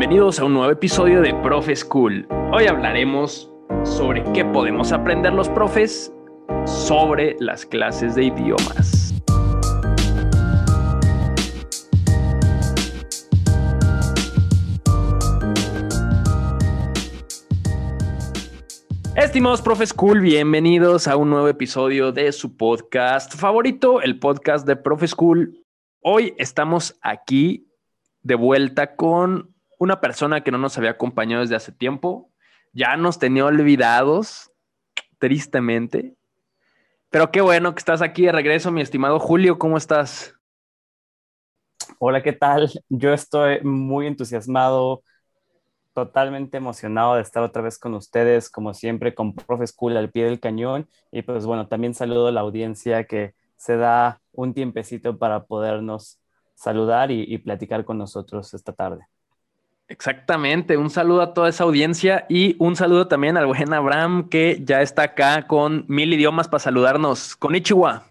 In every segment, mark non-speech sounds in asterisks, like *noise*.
bienvenidos a un nuevo episodio de Profe School. Hoy hablaremos sobre qué podemos aprender los profes sobre las clases de idiomas. Estimados Profe School, bienvenidos a un nuevo episodio de su podcast favorito, el podcast de Profe School. Hoy estamos aquí de vuelta con una persona que no nos había acompañado desde hace tiempo. Ya nos tenía olvidados, tristemente. Pero qué bueno que estás aquí de regreso, mi estimado Julio. ¿Cómo estás? Hola, ¿qué tal? Yo estoy muy entusiasmado, totalmente emocionado de estar otra vez con ustedes, como siempre, con Profe School al pie del cañón. Y pues bueno, también saludo a la audiencia que se da un tiempecito para podernos saludar y, platicar con nosotros esta tarde. Exactamente, un saludo a toda esa audiencia y un saludo también al buen Abraham que ya está acá con mil idiomas para saludarnos. Con Ichiwa.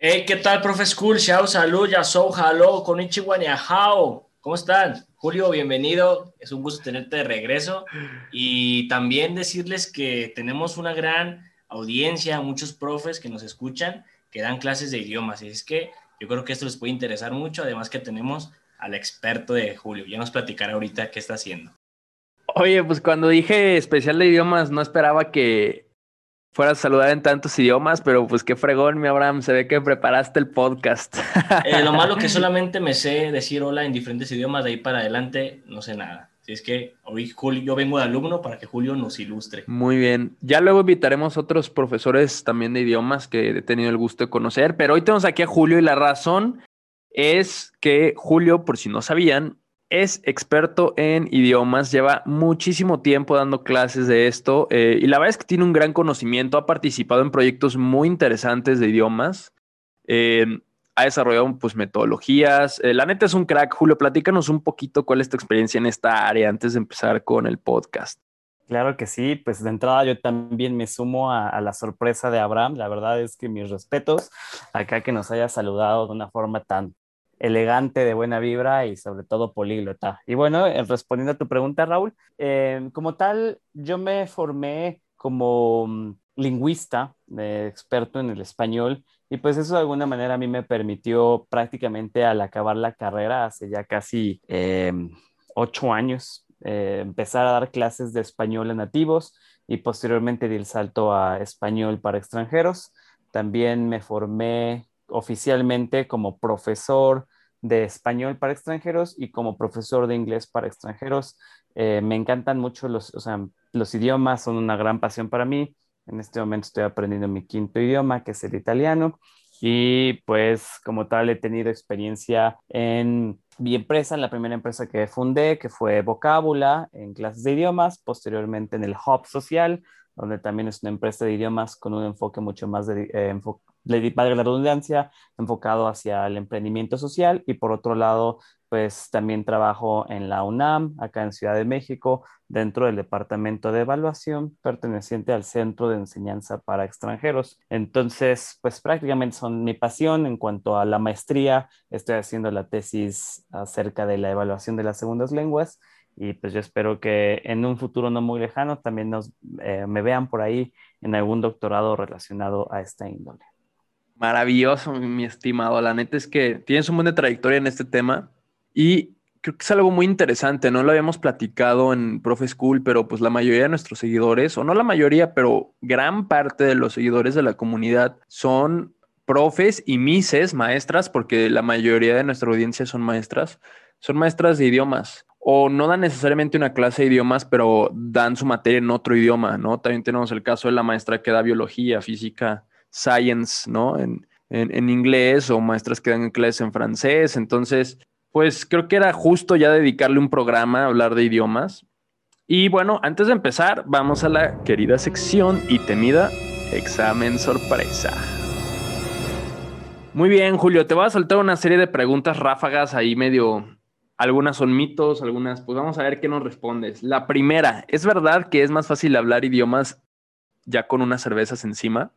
Hey, ¿qué tal, profe School? Chao, salud, ya so, hello, con Ichiwa Niahao. ¿Cómo están? Julio, bienvenido. Es un gusto tenerte de regreso. Y también decirles que tenemos una gran audiencia, muchos profes que nos escuchan, que dan clases de idiomas. Y es que yo creo que esto les puede interesar mucho, además que tenemos al experto de Julio. Ya nos platicará ahorita qué está haciendo. Oye, pues cuando dije especial de idiomas, no esperaba que fueras a saludar en tantos idiomas, pero pues qué fregón, mi Abraham, se ve que preparaste el podcast. *laughs* Eh, lo malo que *laughs* solamente me sé decir hola en diferentes idiomas, de ahí para adelante no sé nada. Si es que hoy Julio, yo vengo de alumno para que Julio nos ilustre. Muy bien. Ya luego invitaremos a otros profesores también de idiomas que he tenido el gusto de conocer, pero hoy tenemos aquí a Julio y la razón es que Julio, por si no sabían, es experto en idiomas, lleva muchísimo tiempo dando clases de esto eh, y la verdad es que tiene un gran conocimiento, ha participado en proyectos muy interesantes de idiomas. Eh, ha desarrollado pues metodologías. Eh, la neta es un crack. Julio, platícanos un poquito cuál es tu experiencia en esta área antes de empezar con el podcast. Claro que sí, pues de entrada yo también me sumo a, la sorpresa de Abraham. La verdad es que mis respetos acá que nos haya saludado de una forma tan elegante, de buena vibra y sobre todo políglota. Y bueno, eh, respondiendo a tu pregunta, Raúl, eh, como tal, yo me formé como mm, lingüista, experto en el español, y pues eso de alguna manera a mí me permitió prácticamente al acabar la carrera, hace ya casi em, ocho años, eh, empezar a dar clases de español a nativos y posteriormente di el salto a español para extranjeros. También me formé oficialmente como profesor de español para extranjeros y como profesor de inglés para extranjeros. Eh, me encantan mucho los, o sea, los idiomas, son una gran pasión para mí. En este momento estoy aprendiendo mi quinto idioma, que es el italiano. Y pues como tal he tenido experiencia en mi empresa, en la primera empresa que fundé, que fue Vocábula, en clases de idiomas, posteriormente en el Hub Social, donde también es una empresa de idiomas con un enfoque mucho más de, eh, valga la redundancia, enfocado hacia el emprendimiento social y por otro lado, pues también trabajo en la UNAM, acá en Ciudad de México, dentro del departamento de evaluación perteneciente al Centro de Enseñanza para Extranjeros. Entonces, pues prácticamente son mi pasión en cuanto a la maestría. Estoy haciendo la tesis acerca de la evaluación de las segundas lenguas y pues yo espero que en un futuro no muy lejano también nos, eh, me vean por ahí en algún doctorado relacionado a esta índole. Maravilloso, mi estimado. La neta es que tienes un buen de trayectoria en este tema y creo que es algo muy interesante. No lo habíamos platicado en Profe School, pero pues la mayoría de nuestros seguidores, o no la mayoría, pero gran parte de los seguidores de la comunidad son profes y mises, maestras, porque la mayoría de nuestra audiencia son maestras, son maestras de idiomas. O no dan necesariamente una clase de idiomas, pero dan su materia en otro idioma, ¿no? También tenemos el caso de la maestra que da biología, física, science, ¿no? En, en, inglés o maestras que dan clases en francés. Entonces, pues creo que era justo ya dedicarle un programa a hablar de idiomas. Y bueno, antes de empezar, vamos a la querida sección y temida examen sorpresa. Muy bien, Julio, te voy a soltar una serie de preguntas ráfagas ahí medio... Algunas son mitos, algunas, pues vamos a ver qué nos respondes. La primera, ¿es verdad que es más fácil hablar idiomas ya con unas cervezas encima?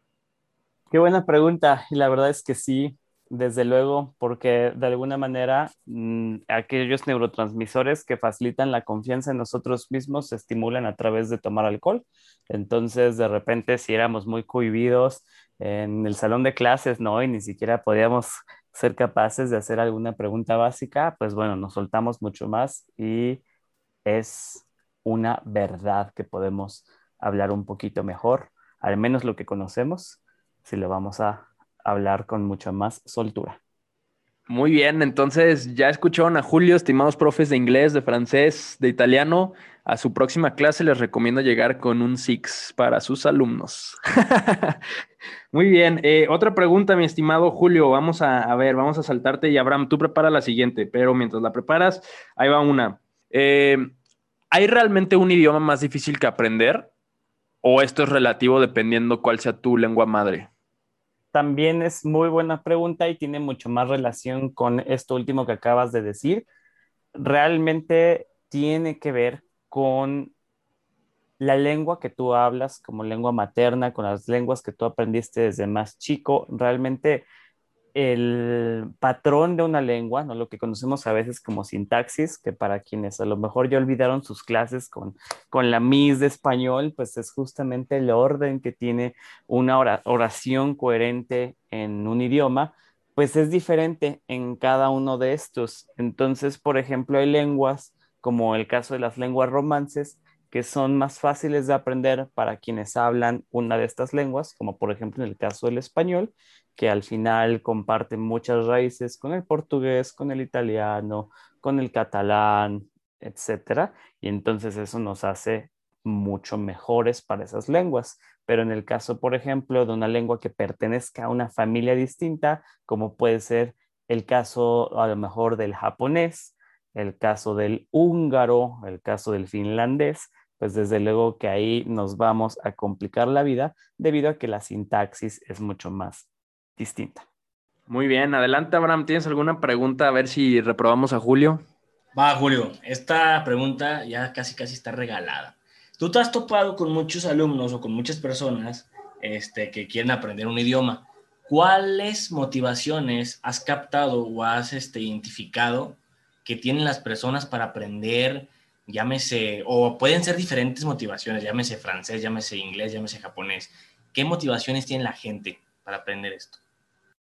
Qué buena pregunta. Y la verdad es que sí. desde luego, porque de alguna manera mm, aquellos neurotransmisores que facilitan la confianza en nosotros mismos se estimulan a través de tomar alcohol. Entonces, de repente, si éramos muy cohibidos en el salón de clases, ¿no? Y ni siquiera podíamos ser capaces de hacer alguna pregunta básica, pues bueno, nos soltamos mucho más y es una verdad que podemos hablar un poquito mejor, al menos lo que conocemos, si lo vamos a hablar con mucha más soltura. Muy bien, entonces ya escucharon a Julio, estimados profes de inglés, de francés, de italiano. A su próxima clase les recomiendo llegar con un Six para sus alumnos. *laughs* Muy bien, eh, otra pregunta, mi estimado Julio. Vamos a, ver, vamos a saltarte y Abraham, tú prepara la siguiente, pero mientras la preparas, ahí va una. Eh, ¿Hay realmente un idioma más difícil que aprender? ¿O esto es relativo dependiendo cuál sea tu lengua madre? También es muy buena pregunta y tiene mucho más relación con esto último que acabas de decir. Realmente tiene que ver con la lengua que tú hablas como lengua materna, con las lenguas que tú aprendiste desde más chico. Realmente el patrón de una lengua, ¿no? lo que conocemos a veces como sintaxis, que para quienes a lo mejor ya olvidaron sus clases con, con la MIS de español, pues es justamente el orden que tiene una oración coherente en un idioma, pues es diferente en cada uno de estos. Entonces, por ejemplo, hay lenguas, como el caso de las lenguas romances, que son más fáciles de aprender para quienes hablan una de estas lenguas, como por ejemplo en el caso del español, que al final comparten muchas raíces con el portugués, con el italiano, con el catalán, etcétera, y entonces eso nos hace mucho mejores para esas lenguas. Pero en el caso, por ejemplo, de una lengua que pertenezca a una familia distinta, como puede ser el caso a lo mejor del japonés, el caso del húngaro, el caso del finlandés, pues desde luego que ahí nos vamos a complicar la vida debido a que la sintaxis es mucho más distinta. Muy bien, adelante Abraham, ¿tienes alguna pregunta? A ver si reprobamos a Julio. Va, Julio, esta pregunta ya casi casi está regalada. Tú te has topado con muchos alumnos o con muchas personas este, que quieren aprender un idioma. ¿Cuáles motivaciones has captado o has este, identificado que tienen las personas para aprender, llámese, o pueden ser diferentes motivaciones, llámese francés, llámese inglés, llámese japonés? ¿Qué motivaciones tiene la gente para aprender esto?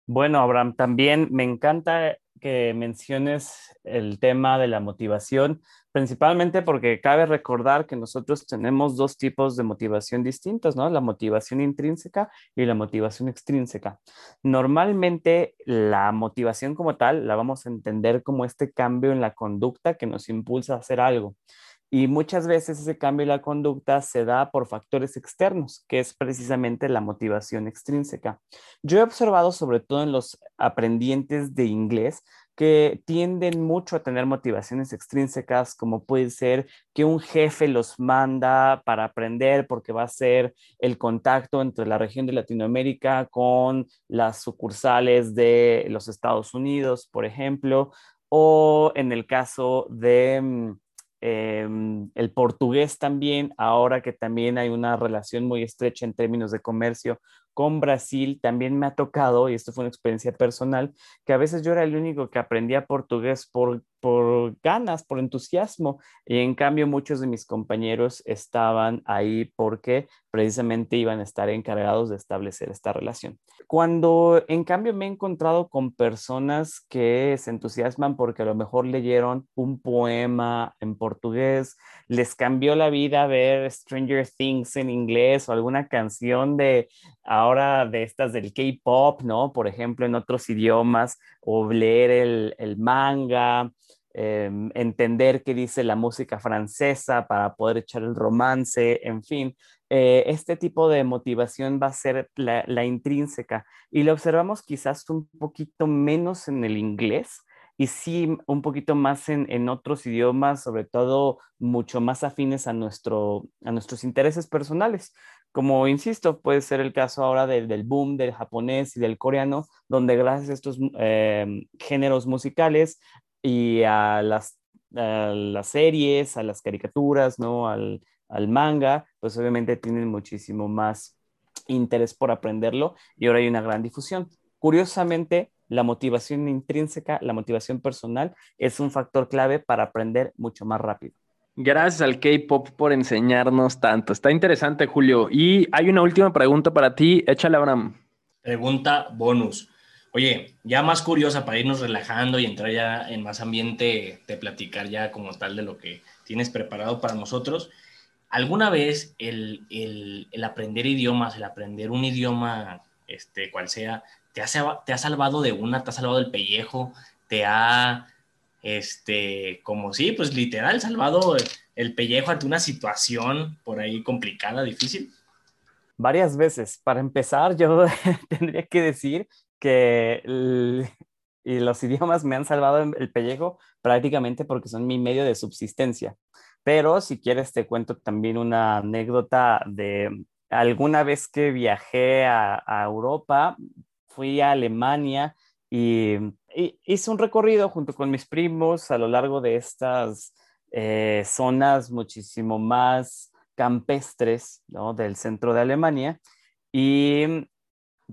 Bueno, Abraham, también me encanta que menciones el tema de la motivación, principalmente porque cabe recordar que nosotros tenemos dos tipos de motivación distintas, ¿no? La motivación intrínseca y la motivación extrínseca. Normalmente la motivación como tal la vamos a entender como este cambio en la conducta que nos impulsa a hacer algo. Y muchas veces ese cambio en la conducta se da por factores externos, que es precisamente la motivación extrínseca. Yo he observado, sobre todo en los aprendientes de inglés, que tienden mucho a tener motivaciones extrínsecas, como puede ser que un jefe los manda para aprender porque va a ser el contacto entre la región de Latinoamérica con las sucursales de los Estados Unidos, por ejemplo, o en el caso de mm, Em, el portugués también, ahora que también hay una relación muy estrecha en términos de comercio con Brasil, también me ha tocado, y esto fue una experiencia personal, que a veces yo era el único que aprendía portugués por, por ganas, por entusiasmo, y en cambio muchos de mis compañeros estaban ahí porque precisamente iban a estar encargados de establecer esta relación. Cuando en cambio me he encontrado con personas que se entusiasman porque a lo mejor leyeron un poema en portugués, les cambió la vida ver Stranger Things en inglés o alguna canción de ahora de estas del K-pop, ¿no? Por ejemplo, en otros idiomas, o leer el, el manga, em, entender qué dice la música francesa para poder echar el romance, en fin. Eh, este tipo de motivación va a ser la, intrínseca y lo observamos quizás un poquito menos en el inglés y sí un poquito más en, otros idiomas, sobre todo mucho más afines a, nuestro, a nuestros intereses personales. Como insisto, puede ser el caso ahora del, boom del japonés y del coreano, donde gracias a estos em, géneros musicales y a las, a las series, a las caricaturas, ¿no? Al, al manga, pues obviamente tienen muchísimo más interés por aprenderlo y ahora hay una gran difusión. Curiosamente, la motivación intrínseca, la motivación personal es un factor clave para aprender mucho más rápido. Gracias al K-Pop por enseñarnos tanto. Está interesante, Julio. Y hay una última pregunta para ti. Échale, Abraham. Pregunta bonus. Oye, ya más curiosa para irnos relajando y entrar ya en más ambiente de platicar ya como tal de lo que tienes preparado para nosotros. ¿Alguna vez el, aprender idiomas, el aprender un idioma, este, cual sea, te ha, te ha salvado de una, te ha salvado del pellejo, te ha este, como sí, pues literal, salvado el pellejo ante una situación por ahí complicada, difícil? Varias veces. Para empezar, yo *laughs* tendría que decir que y los *laughs* idiomas me han salvado el pellejo prácticamente porque son mi medio de subsistencia. Pero si quieres te cuento también una anécdota de alguna vez que viajé a, a Europa, fui a Alemania y, hice un recorrido junto con mis primos a lo largo de estas eh, zonas muchísimo más campestres ¿no? del centro de Alemania y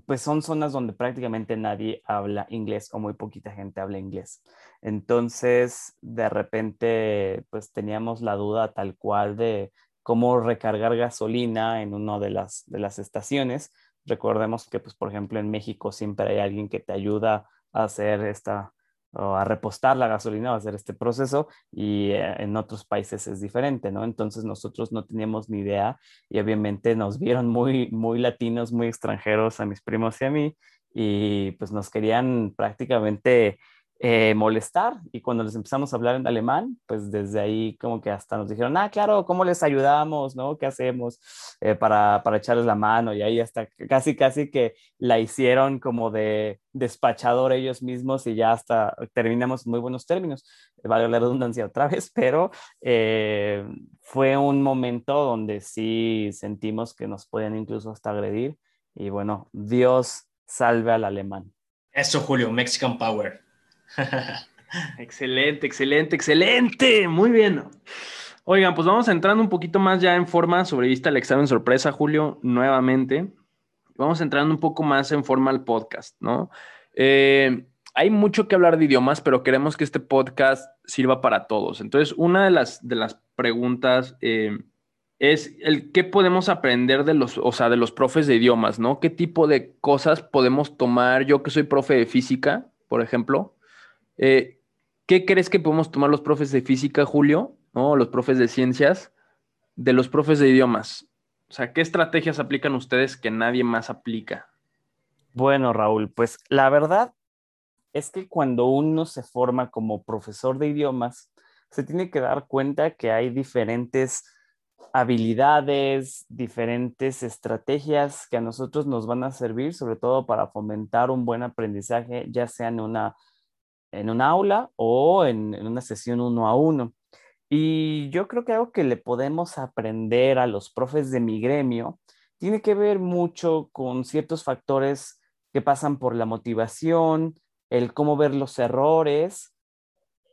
pues son zonas donde prácticamente nadie habla inglés o muy poquita gente habla inglés. Entonces, de repente, pues teníamos la duda tal cual de cómo recargar gasolina en una de las, de las estaciones, Recordemos que, pues, por ejemplo, en México siempre hay alguien que te ayuda a hacer esta, o a repostar la gasolina o hacer este proceso y eh, en otros países es diferente, ¿no? Entonces nosotros no teníamos ni idea y obviamente nos vieron muy, muy latinos, muy extranjeros a mis primos y a mí y pues nos querían prácticamente eh, molestar y cuando les empezamos a hablar en alemán, pues desde ahí como que hasta nos dijeron, ah, claro, ¿cómo les ayudamos? ¿No? ¿Qué hacemos eh, para, para echarles la mano? Y ahí hasta casi, casi que la hicieron como de despachador ellos mismos y ya hasta terminamos en muy buenos términos. Vale la redundancia otra *laughs* vez, pero eh, fue un momento donde sí sentimos que nos podían incluso hasta agredir y bueno, Dios salve al alemán. Eso, Julio, Mexican Power. *laughs* excelente, excelente, excelente. Muy bien. Oigan, pues vamos entrando un poquito más ya en forma sobre vista el examen sorpresa, Julio, nuevamente. Vamos entrando un poco más en forma al podcast, ¿no? Eh, hay mucho que hablar de idiomas, pero queremos que este podcast sirva para todos. Entonces, una de las, de las preguntas eh, es el qué podemos aprender de los, o sea, de los profes de idiomas, ¿no? ¿Qué tipo de cosas podemos tomar? Yo que soy profe de física, por ejemplo, eh, ¿Qué crees que podemos tomar los profes de física, Julio? ¿No? Los profes de ciencias, de los profes de idiomas. O sea, ¿qué estrategias aplican ustedes que nadie más aplica? Bueno, Raúl, pues la verdad es que cuando uno se forma como profesor de idiomas, se tiene que dar cuenta que hay diferentes habilidades, diferentes estrategias que a nosotros nos van a servir, sobre todo para fomentar un buen aprendizaje, ya sea en una en un aula o en, una sesión uno a uno. Y yo creo que algo que le podemos aprender a los profes de mi gremio tiene que ver mucho con ciertos factores que pasan por la motivación, el cómo ver los errores,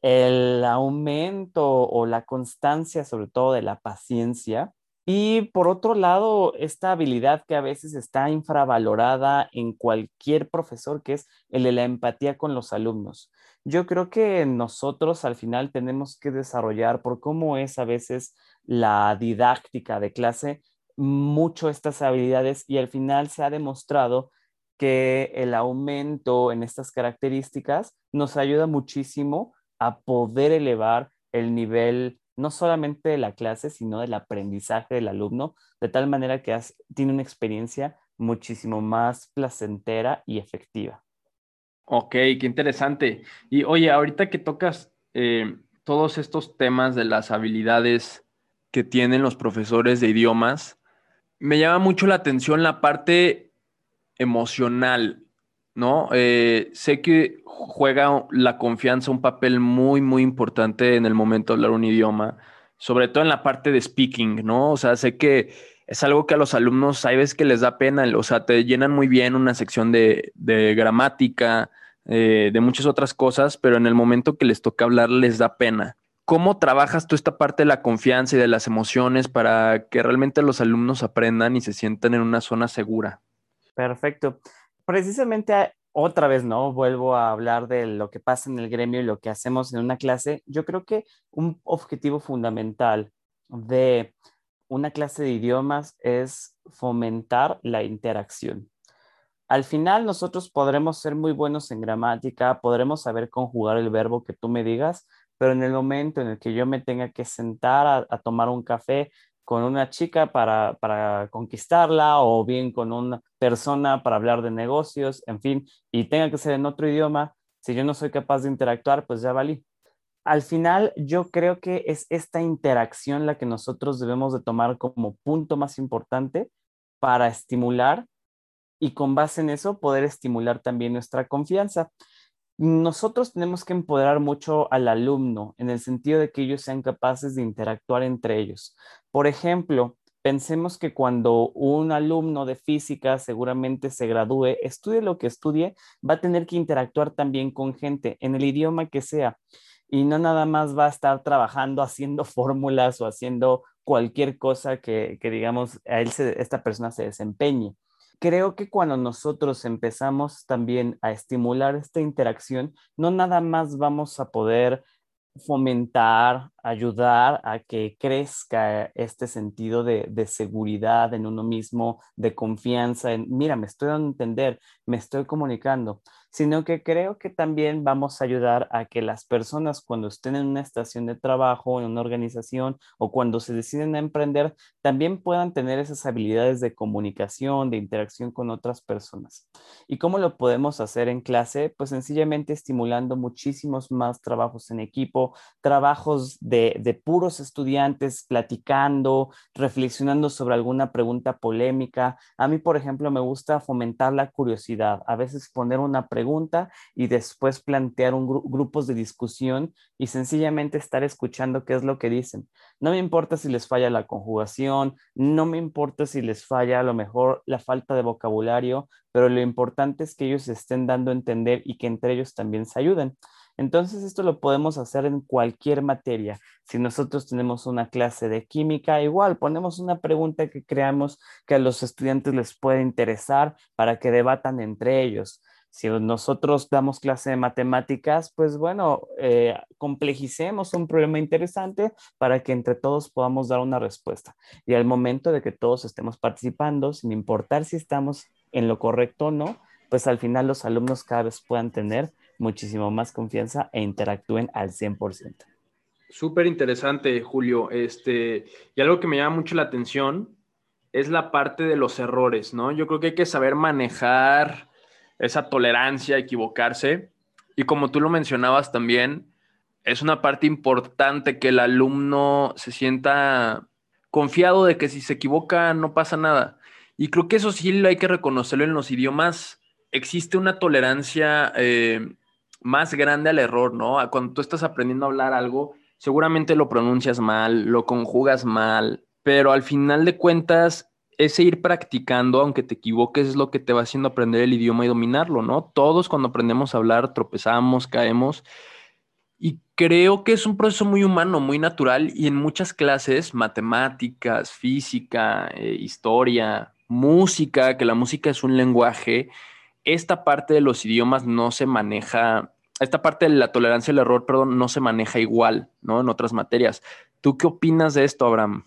el aumento o la constancia, sobre todo de la paciencia. Y por otro lado, esta habilidad que a veces está infravalorada en cualquier profesor, que es el de la empatía con los alumnos. Yo creo que nosotros al final tenemos que desarrollar por cómo es a veces la didáctica de clase, mucho estas habilidades y al final se ha demostrado que el aumento en estas características nos ayuda muchísimo a poder elevar el nivel no solamente de la clase, sino del aprendizaje del alumno, de tal manera que tiene una experiencia muchísimo más placentera y efectiva. Ok, qué interesante. Y oye, ahorita que tocas eh, todos estos temas de las habilidades que tienen los profesores de idiomas, me llama mucho la atención la parte emocional, ¿no? Eh, sé que juega la confianza un papel muy, muy importante en el momento de hablar un idioma, sobre todo en la parte de speaking, ¿no? O sea, sé que es algo que a los alumnos hay veces que les da pena, o sea, te llenan muy bien una sección de, gramática, eh, de muchas otras cosas, pero en el momento que les toca hablar les da pena. ¿Cómo trabajas tú esta parte de la confianza y de las emociones para que realmente los alumnos aprendan y se sientan en una zona segura? Perfecto. Precisamente otra vez, ¿no? Vuelvo a hablar de lo que pasa en el gremio y lo que hacemos en una clase. Yo creo que un objetivo fundamental de una clase de idiomas es fomentar la interacción. Al final nosotros podremos ser muy buenos en gramática, podremos saber conjugar el verbo que tú me digas, pero en el momento en el que yo me tenga que sentar a, tomar un café con una chica para, para, conquistarla o bien con una persona para hablar de negocios, en fin, y tenga que ser en otro idioma, si yo no soy capaz de interactuar, pues ya valí. Al final, yo creo que es esta interacción la que nosotros debemos de tomar como punto más importante para estimular y con base en eso poder estimular también nuestra confianza. Nosotros tenemos que empoderar mucho al alumno en el sentido de que ellos sean capaces de interactuar entre ellos. Por ejemplo, pensemos que cuando un alumno de física seguramente se gradúe, estudie lo que estudie, va a tener que interactuar también con gente en el idioma que sea. Y no nada más va a estar trabajando haciendo *laughs* fórmulas o haciendo cualquier cosa que, digamos, a él esta persona se desempeñe. Creo que cuando nosotros empezamos también a estimular esta interacción, no nada más vamos a poder fomentar, ayudar a que crezca este sentido de, de, seguridad en uno mismo, de confianza, en, mira, me estoy a entender, me estoy comunicando, sino que creo que también vamos a ayudar a que las personas cuando estén en una estación de trabajo, en una organización o cuando se deciden a emprender, también puedan tener esas habilidades de comunicación, de interacción con otras personas. ¿Y cómo lo podemos hacer en clase? Pues sencillamente estimulando muchísimos más trabajos en equipo, trabajos de, de puros estudiantes platicando, reflexionando sobre alguna pregunta polémica. A mí, por ejemplo, me gusta fomentar la curiosidad, a veces poner una pregunta pregunta y después plantear un grupos de discusión y sencillamente estar escuchando qué es lo que dicen. No me importa si les falla la conjugación, no me importa si les falla a lo mejor la falta de vocabulario, pero lo importante es que ellos estén dando a entender y que entre ellos también se ayuden. Entonces, esto lo podemos hacer en cualquier materia. Si nosotros tenemos una clase de química, igual ponemos una pregunta que creamos que a los estudiantes les puede interesar para que debatan entre ellos. Si nosotros damos clase de matemáticas, pues bueno, eh, complejicemos un problema interesante para que entre todos podamos dar una respuesta. Y al momento de que todos estemos participando, sin importar si estamos en lo correcto o no, pues al final los alumnos cada vez puedan tener muchísimo más confianza e interactúen al 100%. Súper interesante, Julio. Este, y algo que me llama mucho la atención es la parte de los errores, ¿no? Yo creo que hay que saber manejar esa tolerancia a equivocarse. Y como tú lo mencionabas también, es una parte importante que el alumno se sienta confiado de que si se equivoca no pasa nada. Y creo que eso sí hay que reconocerlo en los idiomas. Existe una tolerancia eh, más grande al error, ¿no? Cuando tú estás aprendiendo a hablar algo, seguramente lo pronuncias mal, lo conjugas mal, pero al final de cuentas ese ir practicando, aunque te equivoques, es lo que te va haciendo aprender el idioma y dominarlo, ¿no? Todos cuando aprendemos a hablar tropezamos, caemos. Y creo que es un proceso muy humano, muy natural y en muchas clases, matemáticas, física, eh, historia, música, que la música es un lenguaje, esta parte de los idiomas no se maneja, esta parte de la tolerancia al error, perdón, no se maneja igual, ¿no? En otras materias. ¿Tú qué opinas de esto, Abraham?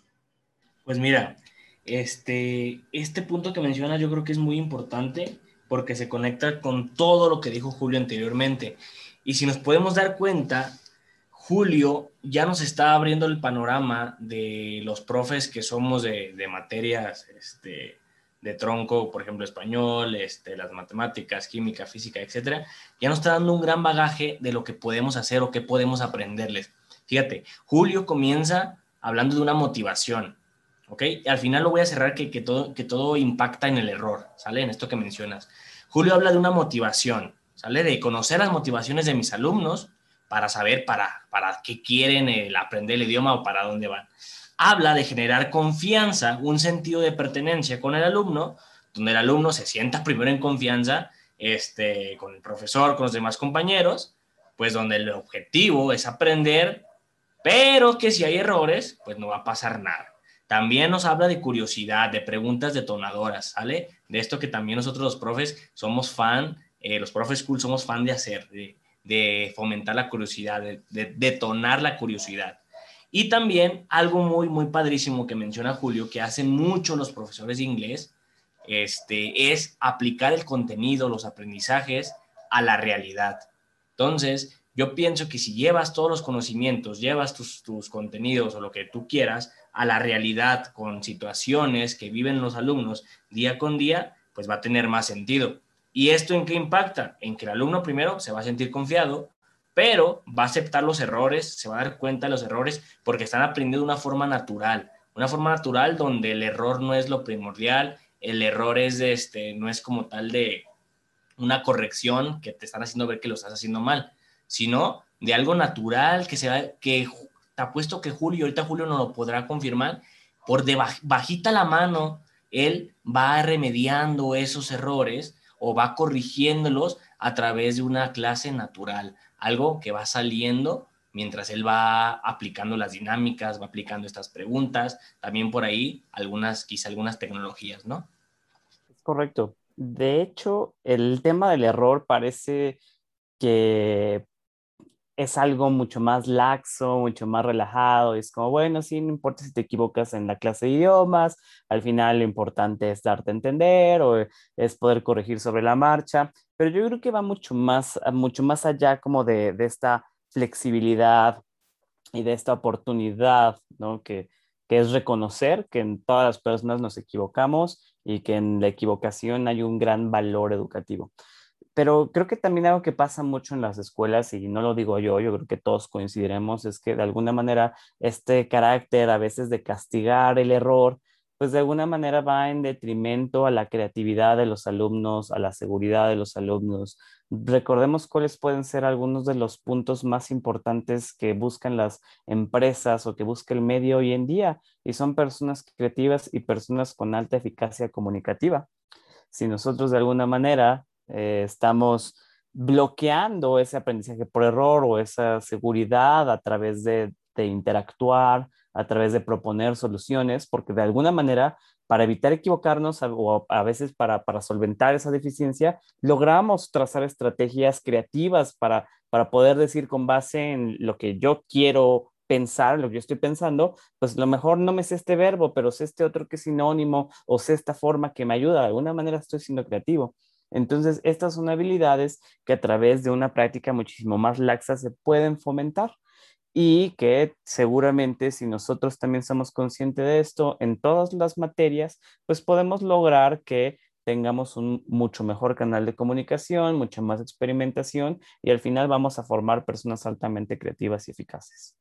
Pues mira, este, este punto que mencionas yo creo que es muy importante porque se conecta con todo lo que dijo Julio anteriormente. Y si nos podemos dar cuenta, Julio ya nos está abriendo el panorama de los profes que somos de, materias este, de tronco, por ejemplo, español, este, las matemáticas, química, física, etcétera. Ya nos está dando un gran bagaje de lo que podemos hacer o qué podemos aprenderles. Fíjate, Julio comienza hablando de una motivación, ¿ok? Al final lo voy a cerrar que, todo, que todo impacta en el error, ¿sale? En esto que mencionas. Julio habla de una motivación, ¿sale? De conocer las motivaciones de mis alumnos para saber para, para qué quieren el aprender el idioma o para dónde van. Habla de generar confianza, un sentido de pertenencia con el alumno, donde el alumno se sienta primero en confianza este, con el profesor, con los demás compañeros, pues donde el objetivo es aprender, pero que si hay errores, pues no va a pasar nada. También nos habla de curiosidad, de preguntas detonadoras, ¿sale? De esto que también nosotros los profes somos fan eh, los profes school somos fan de hacer, de, fomentar la curiosidad, de, detonar la curiosidad. Y también algo muy, muy padrísimo que menciona Julio, que hacen mucho los profesores de inglés, este, es aplicar el contenido, los aprendizajes a la realidad. Entonces, yo pienso que si llevas todos los conocimientos, llevas tus, tus contenidos o lo que tú quieras a la realidad con situaciones que viven los alumnos día con día, pues va a tener más sentido. ¿Y esto en qué impacta? En que el alumno primero se va a sentir confiado, pero va a aceptar los errores, se va a dar cuenta de los errores porque están aprendiendo de una forma natural, una forma natural donde el error no es lo primordial, el error es de este, no es como tal de una corrección que te están haciendo ver que lo estás haciendo mal, sino de algo natural que se va, que te apuesto que Julio, ahorita Julio no lo podrá confirmar, por de bajita la mano, él va remediando esos errores o va corrigiéndolos a través de una clase natural, algo que va saliendo mientras él va aplicando las dinámicas, va aplicando estas preguntas, también por ahí algunas, quizá algunas tecnologías, ¿no? Es correcto. De hecho, el tema del error parece que es algo mucho más laxo, mucho más relajado. Es como, bueno, sí, no importa si te equivocas en la clase de idiomas, al final lo importante es darte a entender o es poder corregir sobre la marcha. Pero yo creo que va mucho más, mucho más allá como de, de esta flexibilidad y de esta oportunidad, ¿no? Que, que es reconocer que en todas las personas nos equivocamos y que en la equivocación hay un gran valor educativo pero creo que también algo que pasa mucho en las escuelas, y no lo digo yo, yo creo que todos coincidiremos, es que de alguna manera este carácter a veces de castigar el error, pues de alguna manera va en detrimento a la creatividad de los alumnos, a la seguridad de los alumnos. Recordemos cuáles pueden ser algunos de los puntos más importantes que buscan las empresas o que busca el medio hoy en día, y son personas creativas y personas con alta eficacia comunicativa. Si nosotros de alguna manera eh, estamos bloqueando ese aprendizaje por error o esa seguridad a través de, interactuar, a través de proponer soluciones, porque de alguna manera, para evitar equivocarnos o a veces para, solventar esa deficiencia, logramos trazar estrategias creativas para, para poder decir con base en lo que yo quiero pensar, lo que yo estoy pensando, pues lo mejor no me sé este verbo, pero sé este otro que es sinónimo o sé esta forma que me ayuda. De alguna manera estoy siendo creativo. Entonces, estas son habilidades que a través de una práctica muchísimo más laxa se pueden fomentar y que seguramente si nosotros también somos conscientes de esto en todas las materias, pues podemos lograr que tengamos un mucho mejor canal de comunicación, mucha más experimentación y al final vamos a formar personas altamente creativas y eficaces.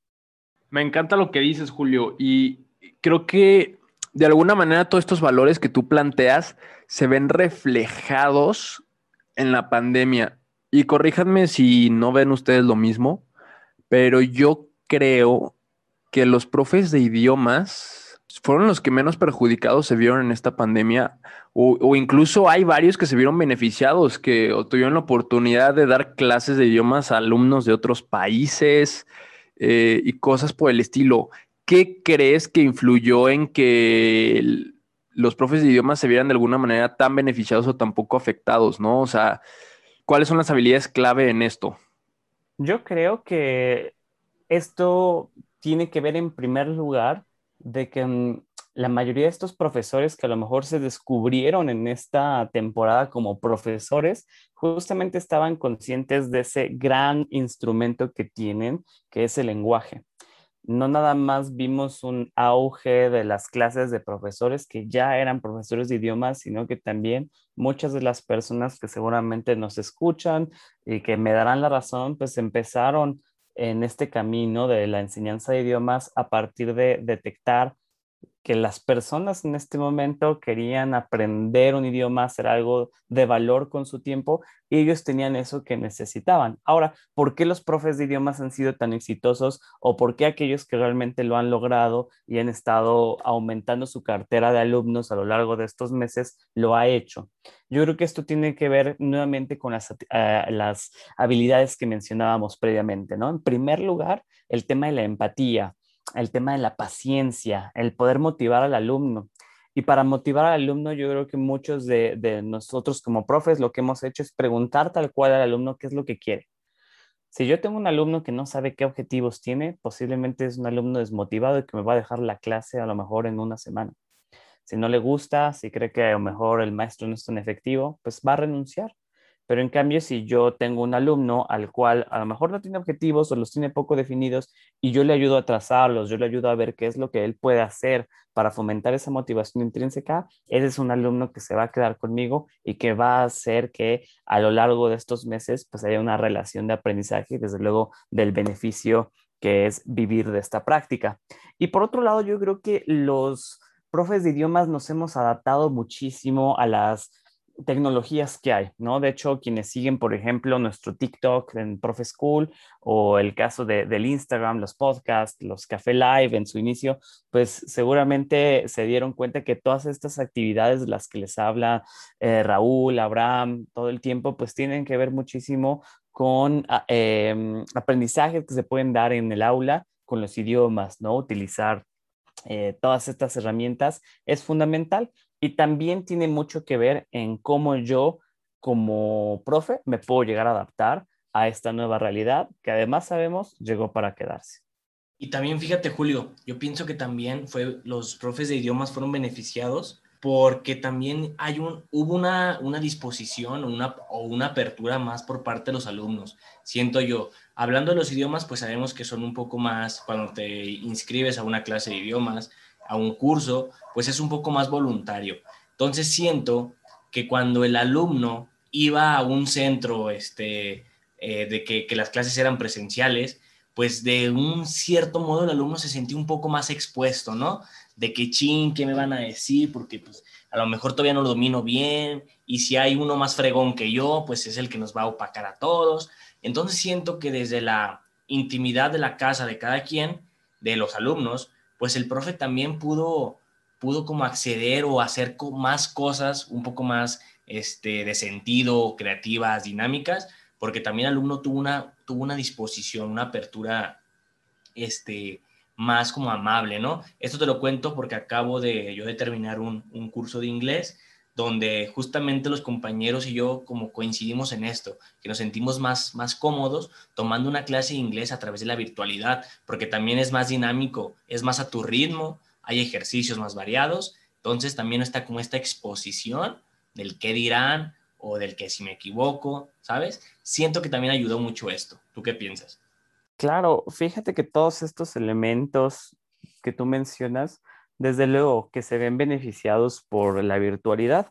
Me encanta lo que dices, Julio, y creo que de alguna manera todos estos valores que tú planteas se ven reflejados en la pandemia. Y corríjanme si no ven ustedes lo mismo, pero yo creo que los profes de idiomas fueron los que menos perjudicados se vieron en esta pandemia, o, incluso hay varios que se vieron beneficiados, que tuvieron la oportunidad de dar clases de idiomas a alumnos de otros países eh, y cosas por el estilo. ¿Qué crees que influyó en que los profes de idiomas se vieran de alguna manera tan beneficiados o tan poco afectados, ¿no? O sea, ¿cuáles son las habilidades clave en esto? Yo creo que esto tiene que ver en primer lugar de que mm, la mayoría de estos profesores que a lo mejor se descubrieron en esta temporada como profesores, justamente estaban conscientes de ese gran instrumento que tienen, que es el lenguaje no nada más vimos un auge de las clases de profesores que ya eran profesores de idiomas, sino que también muchas de las personas que seguramente nos escuchan y que me darán la razón, pues empezaron en este camino de la enseñanza de idiomas a partir de detectar que las personas en este momento querían aprender un idioma, hacer algo de valor con su tiempo y ellos tenían eso que necesitaban. Ahora, ¿por qué los profes de idiomas han sido tan exitosos o por qué aquellos que realmente lo han logrado y han estado aumentando su cartera de alumnos a lo largo de estos meses lo ha hecho? Yo creo que esto tiene que ver nuevamente con las, eh, las habilidades que mencionábamos previamente, ¿no? En primer lugar, el tema de la empatía el tema de la paciencia, el poder motivar al alumno. Y para motivar al alumno, yo creo que muchos de, nosotros como profes lo que hemos hecho es preguntar tal cual al alumno qué es lo que quiere. Si yo tengo un alumno que no sabe qué objetivos tiene, posiblemente es un alumno desmotivado y que me va a dejar la clase a lo mejor en una semana. Si no le gusta, si cree que a lo mejor el maestro no es tan efectivo, pues va a renunciar. Pero en cambio, si yo tengo un alumno al cual a lo mejor no tiene objetivos o los tiene poco definidos y yo le ayudo a trazarlos, yo le ayudo a ver qué es lo que él puede hacer para fomentar esa motivación intrínseca, ese es un alumno que se va a quedar conmigo y que va a hacer que a lo largo de estos meses pues haya una relación de aprendizaje y desde luego del beneficio que es vivir de esta práctica. Y por otro lado, yo creo que los profes de idiomas nos hemos adaptado muchísimo a las tecnologías que hay, ¿no? De hecho, quienes siguen, por ejemplo, nuestro TikTok en Profe School o el caso de, del Instagram, los podcasts, los Café Live en su inicio, pues seguramente se dieron cuenta que todas estas actividades de las que les habla eh, Raúl, Abraham, todo el tiempo, pues tienen que ver muchísimo con em, aprendizajes que se pueden dar en el aula con los idiomas, ¿no? Utilizar eh, todas estas herramientas es fundamental y también tiene mucho que ver en cómo yo como profe me puedo llegar a adaptar a esta nueva realidad que además sabemos llegó para quedarse. Y también fíjate Julio, yo pienso que también fue los profes de idiomas fueron beneficiados porque también hay un, hubo una, una disposición una, o una apertura más por parte de los alumnos, siento yo. Hablando de los idiomas, pues sabemos que son un poco más, cuando te inscribes a una clase de idiomas, a un curso, pues es un poco más voluntario. Entonces siento que cuando el alumno iba a un centro este, eh, de que, las clases eran presenciales, pues de un cierto modo el alumno se sentía un poco más expuesto, ¿no? De que ching, ¿qué me van a decir? Porque pues a lo mejor todavía no lo domino bien y si hay uno más fregón que yo, pues es el que nos va a opacar a todos. Entonces siento que desde la intimidad de la casa de cada quien, de los alumnos, pues el profe también pudo, pudo como acceder o hacer más cosas un poco más este, de sentido, creativas, dinámicas, porque también el alumno tuvo una, tuvo una disposición, una apertura este, más como amable, ¿no? Esto te lo cuento porque acabo de yo de terminar un, un curso de inglés donde justamente los compañeros y yo como coincidimos en esto, que nos sentimos más, más cómodos tomando una clase de inglés a través de la virtualidad, porque también es más dinámico, es más a tu ritmo, hay ejercicios más variados, entonces también está como esta exposición del qué dirán o del que si me equivoco, ¿sabes? Siento que también ayudó mucho esto. ¿Tú qué piensas? Claro, fíjate que todos estos elementos que tú mencionas, desde luego que se ven beneficiados por la virtualidad.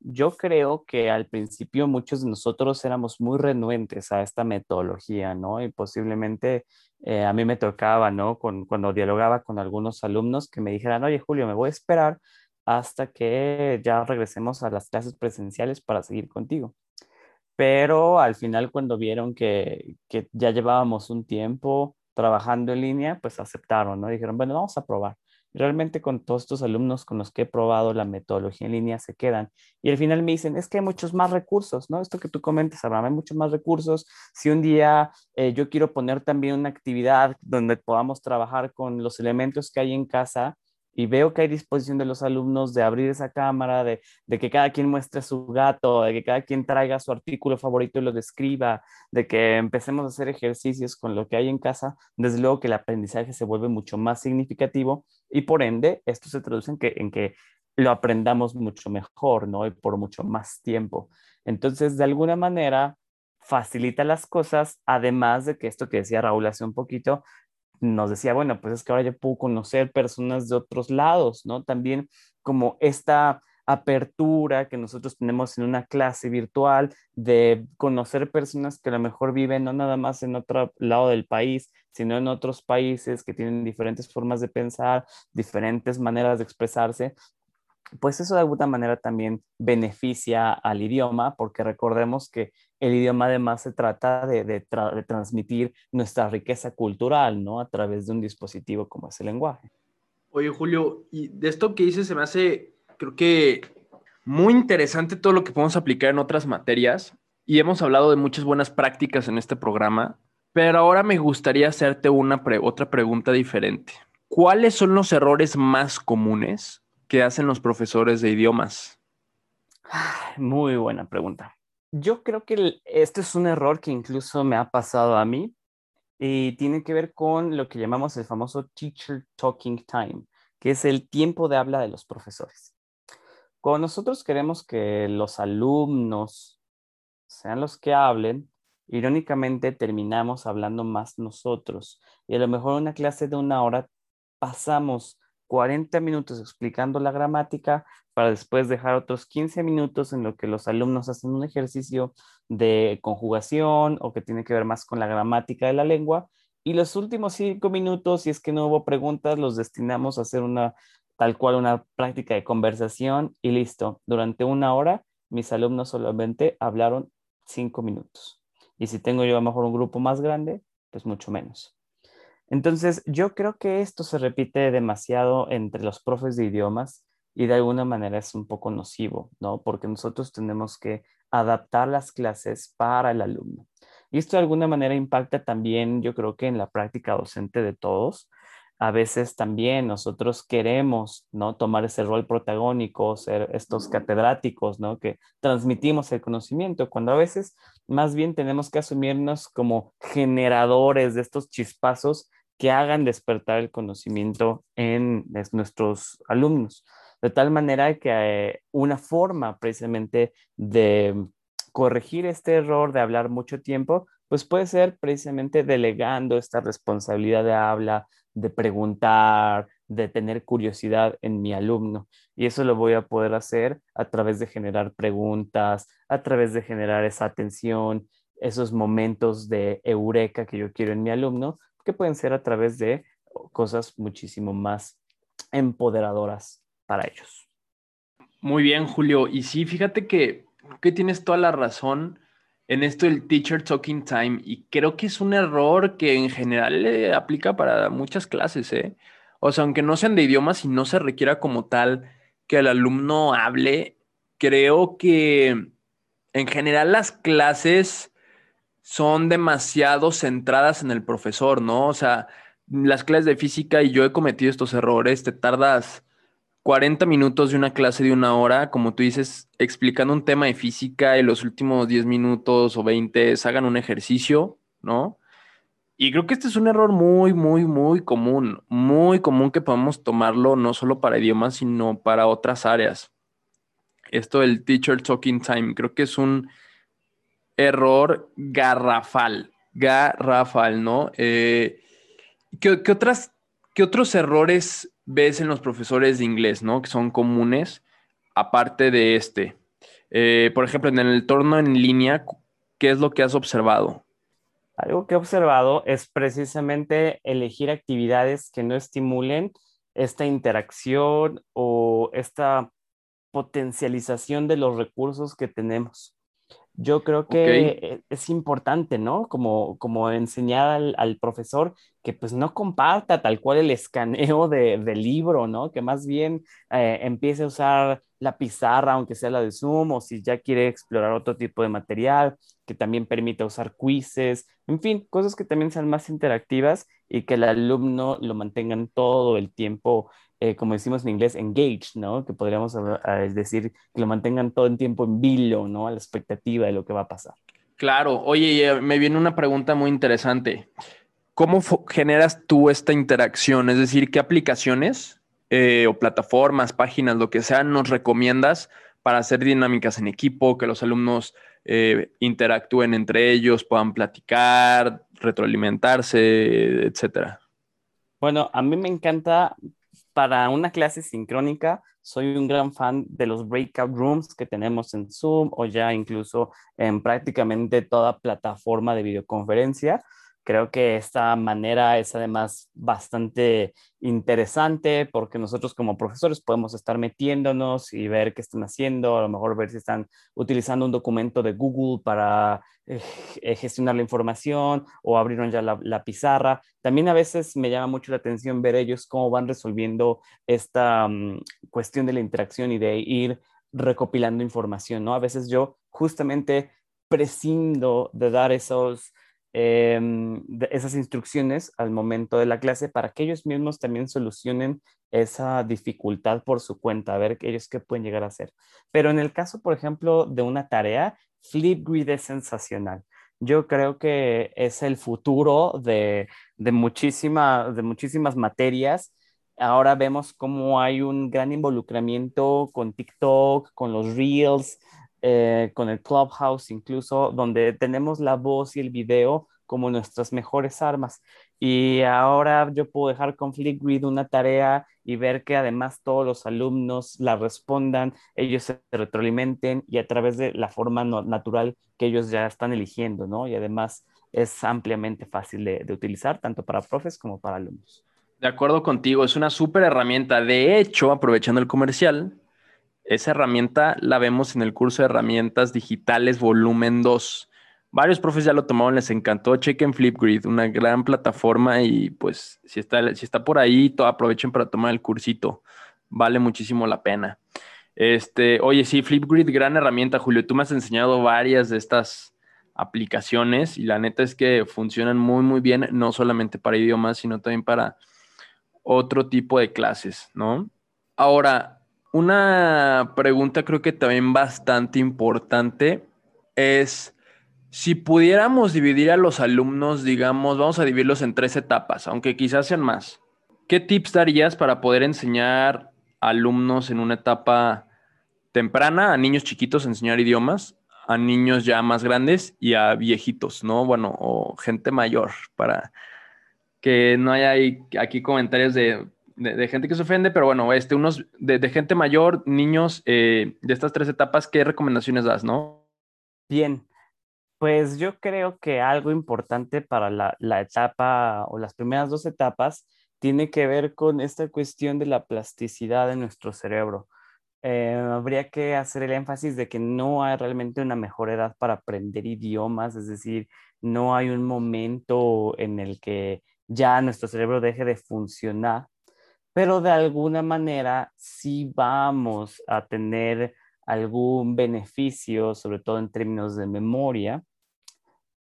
Yo creo que al principio muchos de nosotros éramos muy renuentes a esta metodología, ¿no? Y posiblemente eh, a mí me tocaba, ¿no? cuando dialogaba con algunos alumnos que me dijeran, oye, Julio, me voy a esperar hasta que ya regresemos a las clases presenciales para seguir contigo. Pero al final, cuando vieron que, que ya llevábamos un tiempo trabajando en línea, pues aceptaron, ¿no? Dijeron, bueno, vamos a probar realmente con todos estos alumnos con los que he probado la metodología en línea se quedan. Y al final me dicen, es que hay muchos más recursos, ¿no? Esto que tú comentas, Abraham, hay muchos más recursos. Si un día eh, yo quiero poner también una actividad donde podamos trabajar con los elementos que hay en casa, y veo que hay disposición de los alumnos de abrir esa cámara, de, que cada quien muestre su gato, de que cada quien traiga su artículo favorito y lo describa, de que empecemos a hacer ejercicios con lo que hay en casa, desde luego que el aprendizaje se vuelve mucho más significativo y por ende esto se traduce en que, en que lo aprendamos mucho mejor, ¿no? Y por mucho más tiempo. Entonces, de alguna manera, facilita las cosas, además de que esto que decía Raúl hace un poquito, nos decía, bueno, pues es que ahora ya puedo conocer personas de otros lados, ¿no? También como esta apertura que nosotros tenemos en una clase virtual de conocer personas que a lo mejor viven no nada más en otro lado del país, sino en otros países que tienen diferentes formas de pensar, diferentes maneras de expresarse, pues eso de alguna manera también beneficia al idioma, porque recordemos que el idioma además se trata de, transmitir nuestra riqueza cultural, ¿no? A través de un dispositivo como es el lenguaje. Oye, Julio, y de esto que dices se me hace, creo que muy interesante todo lo que podemos aplicar en otras materias, y hemos hablado de muchas buenas prácticas en este programa, pero ahora me gustaría hacerte una otra pregunta diferente. ¿Cuáles son los errores más comunes ¿qué hacen los profesores de idiomas? Muy buena pregunta. Yo creo que este es un error que incluso me ha pasado a mí y tiene que ver con lo que llamamos el famoso teacher talking time, que es el tiempo de habla de los profesores. Cuando nosotros queremos que los alumnos sean los que hablen, irónicamente terminamos hablando más nosotros. Y a lo mejor una clase de una hora pasamos 40 minutos explicando la gramática para después dejar otros 15 minutos en lo que los alumnos hacen un ejercicio de conjugación o que tiene que ver más con la gramática de la lengua. Y los últimos cinco minutos, si es que no hubo preguntas, los destinamos a hacer una tal cual una práctica de conversación y listo. Durante una hora, mis alumnos solamente hablaron cinco minutos. Y si tengo yo a lo mejor un grupo más grande, pues mucho menos. Entonces, yo creo que esto se repite demasiado entre los profes de idiomas y de alguna manera es un poco nocivo, ¿no? Porque nosotros tenemos que adaptar las clases para el alumno. Y esto de alguna manera impacta también, yo creo que en la práctica docente de todos. A veces también nosotros queremos, ¿no? Tomar ese rol protagónico, ser estos catedráticos, ¿no? Que transmitimos el conocimiento, cuando a veces más bien tenemos que asumirnos como generadores de estos chispazos que hagan despertar el conocimiento en nuestros alumnos. De tal manera que eh, una forma precisamente de corregir este error de hablar mucho tiempo, pues puede ser precisamente delegando esta responsabilidad de habla, de preguntar, de tener curiosidad en mi alumno. Y eso lo voy a poder hacer a través de generar preguntas, a través de generar esa atención, esos momentos de eureka que yo quiero en mi alumno, que pueden ser a través de cosas muchísimo más empoderadoras para ellos. Muy bien, Julio. Y sí, fíjate que, que tienes toda la razón en esto del teacher talking time y creo que es un error que en general le aplica para muchas clases, ¿eh? O sea, aunque no sean de idiomas y no se requiera como tal que el alumno hable, creo que en general las clases son demasiado centradas en el profesor, ¿no? O sea, las clases de física y yo he cometido estos errores, te tardas 40 minutos de una clase de una hora, como tú dices, explicando un tema de física y los últimos 10 minutos o 20 hagan un ejercicio, ¿no? Y creo que este es un error muy, muy, muy común, muy común que podamos tomarlo no solo para idiomas, sino para otras áreas. Esto del teacher talking time, creo que es un error garrafal, garrafal, ¿no? Eh, ¿qué, ¿qué, otras, ¿Qué otros errores ves en los profesores de inglés, ¿no? Que son comunes, aparte de este. Eh, por ejemplo, en el entorno en línea, ¿qué es lo que has observado? Algo que he observado es precisamente elegir actividades que no estimulen esta interacción o esta potencialización de los recursos que tenemos. Yo creo que e, es importante, ¿no? Como, como enseñar al, profesor que pues no comparta tal cual el escaneo de, del libro, ¿no? Que más bien eh, empiece a usar la pizarra, aunque sea la de Zoom, o si ya quiere explorar otro tipo de material, que también permita usar quizzes, en fin, cosas que también sean más interactivas y que el alumno lo mantengan todo el tiempo eh, como decimos en inglés, engaged, ¿no? Que podríamos decir que lo mantengan todo el tiempo en vilo, ¿no? A la expectativa de lo que va a pasar. Claro. Oye, me viene una pregunta muy interesante. ¿Cómo generas tú esta interacción? Es decir, ¿qué aplicaciones eh, o plataformas, páginas, lo que sea, nos recomiendas para hacer dinámicas en equipo, que los alumnos eh, interactúen entre ellos, puedan platicar, retroalimentarse, etcétera? Bueno, a mí me encanta para una clase sincrónica, soy un gran fan de los breakout rooms que tenemos en Zoom o ya incluso en prácticamente toda plataforma de videoconferencia. Creo que esta manera es además bastante interesante porque nosotros como profesores podemos estar metiéndonos y ver qué están haciendo, a lo mejor ver si están utilizando un documento de Google para eh, eh, gestionar la información o abrieron ya la, pizarra. También a veces me llama mucho la atención ver ellos cómo van resolviendo esta mm, cuestión de la interacción y de ir recopilando información, ¿no? A veces yo justamente prescindo de dar esos em, esas instrucciones al momento de la clase para que ellos mismos también solucionen esa dificultad por su cuenta, a ver ellos qué pueden llegar a hacer. Pero en el caso, por ejemplo, de una tarea, Flipgrid es sensacional. Yo creo que es el futuro de, de, muchísima, de muchísimas materias. Ahora vemos cómo hay un gran involucramiento con TikTok, con los Reels, eh, con el Clubhouse incluso, donde tenemos la voz y el video como nuestras mejores armas. Y ahora yo puedo dejar con Flipgrid una tarea y ver que además todos los alumnos la respondan, ellos se retroalimenten y a través de la forma natural que ellos ya están eligiendo, ¿no? Y además es ampliamente fácil de, de utilizar, tanto para profes como para alumnos. De acuerdo contigo, es una súper herramienta. De hecho, aprovechando el comercial, esa herramienta la vemos en el curso de herramientas digitales volumen 2. Varios profes ya lo tomaron, les encantó. Chequen Flipgrid, una gran plataforma y pues si está, si está por ahí, aprovechen para tomar el cursito. Vale muchísimo la pena. Este, oye, sí, Flipgrid, gran herramienta, Julio. Tú me has enseñado varias de estas aplicaciones y la neta es que funcionan muy, muy bien, no solamente para idiomas, sino también para otro tipo de clases, ¿no? Ahora, una pregunta creo que también bastante importante es si pudiéramos dividir a los alumnos, digamos, vamos a dividirlos en tres etapas, aunque quizás sean más. ¿Qué tips darías para poder enseñar a alumnos en una etapa temprana, a niños chiquitos enseñar idiomas, a niños ya más grandes y a viejitos, ¿no? Bueno, o gente mayor, para que no haya aquí comentarios de de, gente que se ofende, pero bueno, este, unos de, gente mayor, niños, eh, de estas tres etapas, ¿qué recomendaciones das, no? Bien, pues yo creo que algo importante para la, etapa o las primeras dos etapas tiene que ver con esta cuestión de la plasticidad de nuestro cerebro. Eh, habría que hacer el énfasis de que no hay realmente una mejor edad para aprender idiomas, es decir, no hay un momento en el que ya nuestro cerebro deje de funcionar pero de alguna manera sí vamos a tener algún beneficio, sobre todo en términos de memoria,